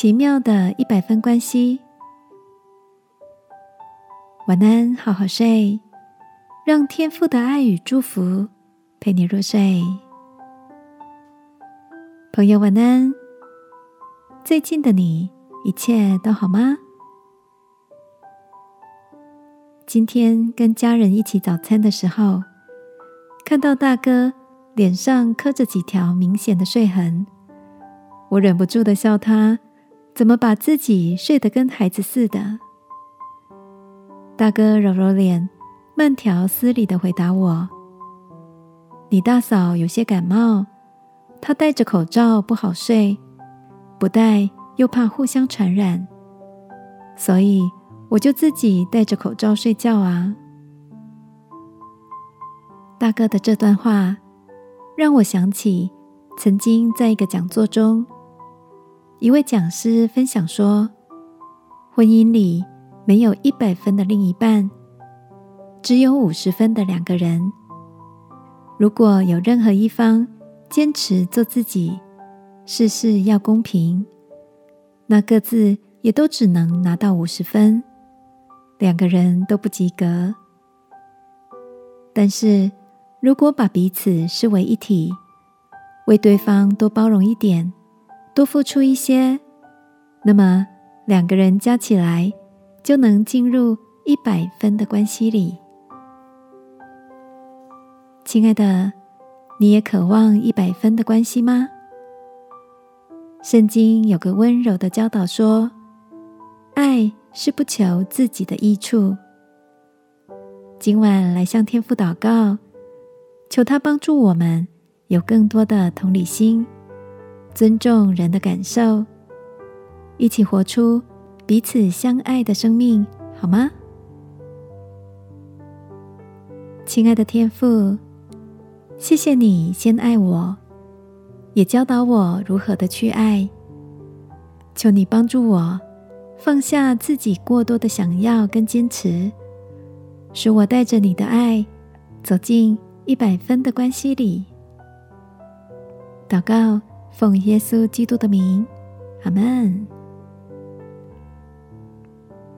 奇妙的一百分关系。晚安，好好睡，让天父的爱与祝福陪你入睡。朋友，晚安。最近的你一切都好吗？今天跟家人一起早餐的时候，看到大哥脸上刻着几条明显的睡痕，我忍不住的笑他。怎么把自己睡得跟孩子似的？大哥揉揉脸，慢条斯理的回答我：“你大嫂有些感冒，她戴着口罩不好睡，不戴又怕互相传染，所以我就自己戴着口罩睡觉啊。”大哥的这段话让我想起曾经在一个讲座中。一位讲师分享说：“婚姻里没有一百分的另一半，只有五十分的两个人。如果有任何一方坚持做自己，事事要公平，那各自也都只能拿到五十分，两个人都不及格。但是如果把彼此视为一体，为对方多包容一点。”多付出一些，那么两个人加起来就能进入一百分的关系里。亲爱的，你也渴望一百分的关系吗？圣经有个温柔的教导说：“爱是不求自己的益处。”今晚来向天父祷告，求他帮助我们有更多的同理心。尊重人的感受，一起活出彼此相爱的生命，好吗？亲爱的天父，谢谢你先爱我，也教导我如何的去爱。求你帮助我放下自己过多的想要跟坚持，使我带着你的爱走进一百分的关系里。祷告。奉耶稣基督的名，阿门。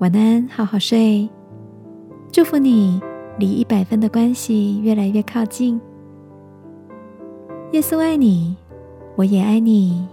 晚安，好好睡。祝福你离一百分的关系越来越靠近。耶稣爱你，我也爱你。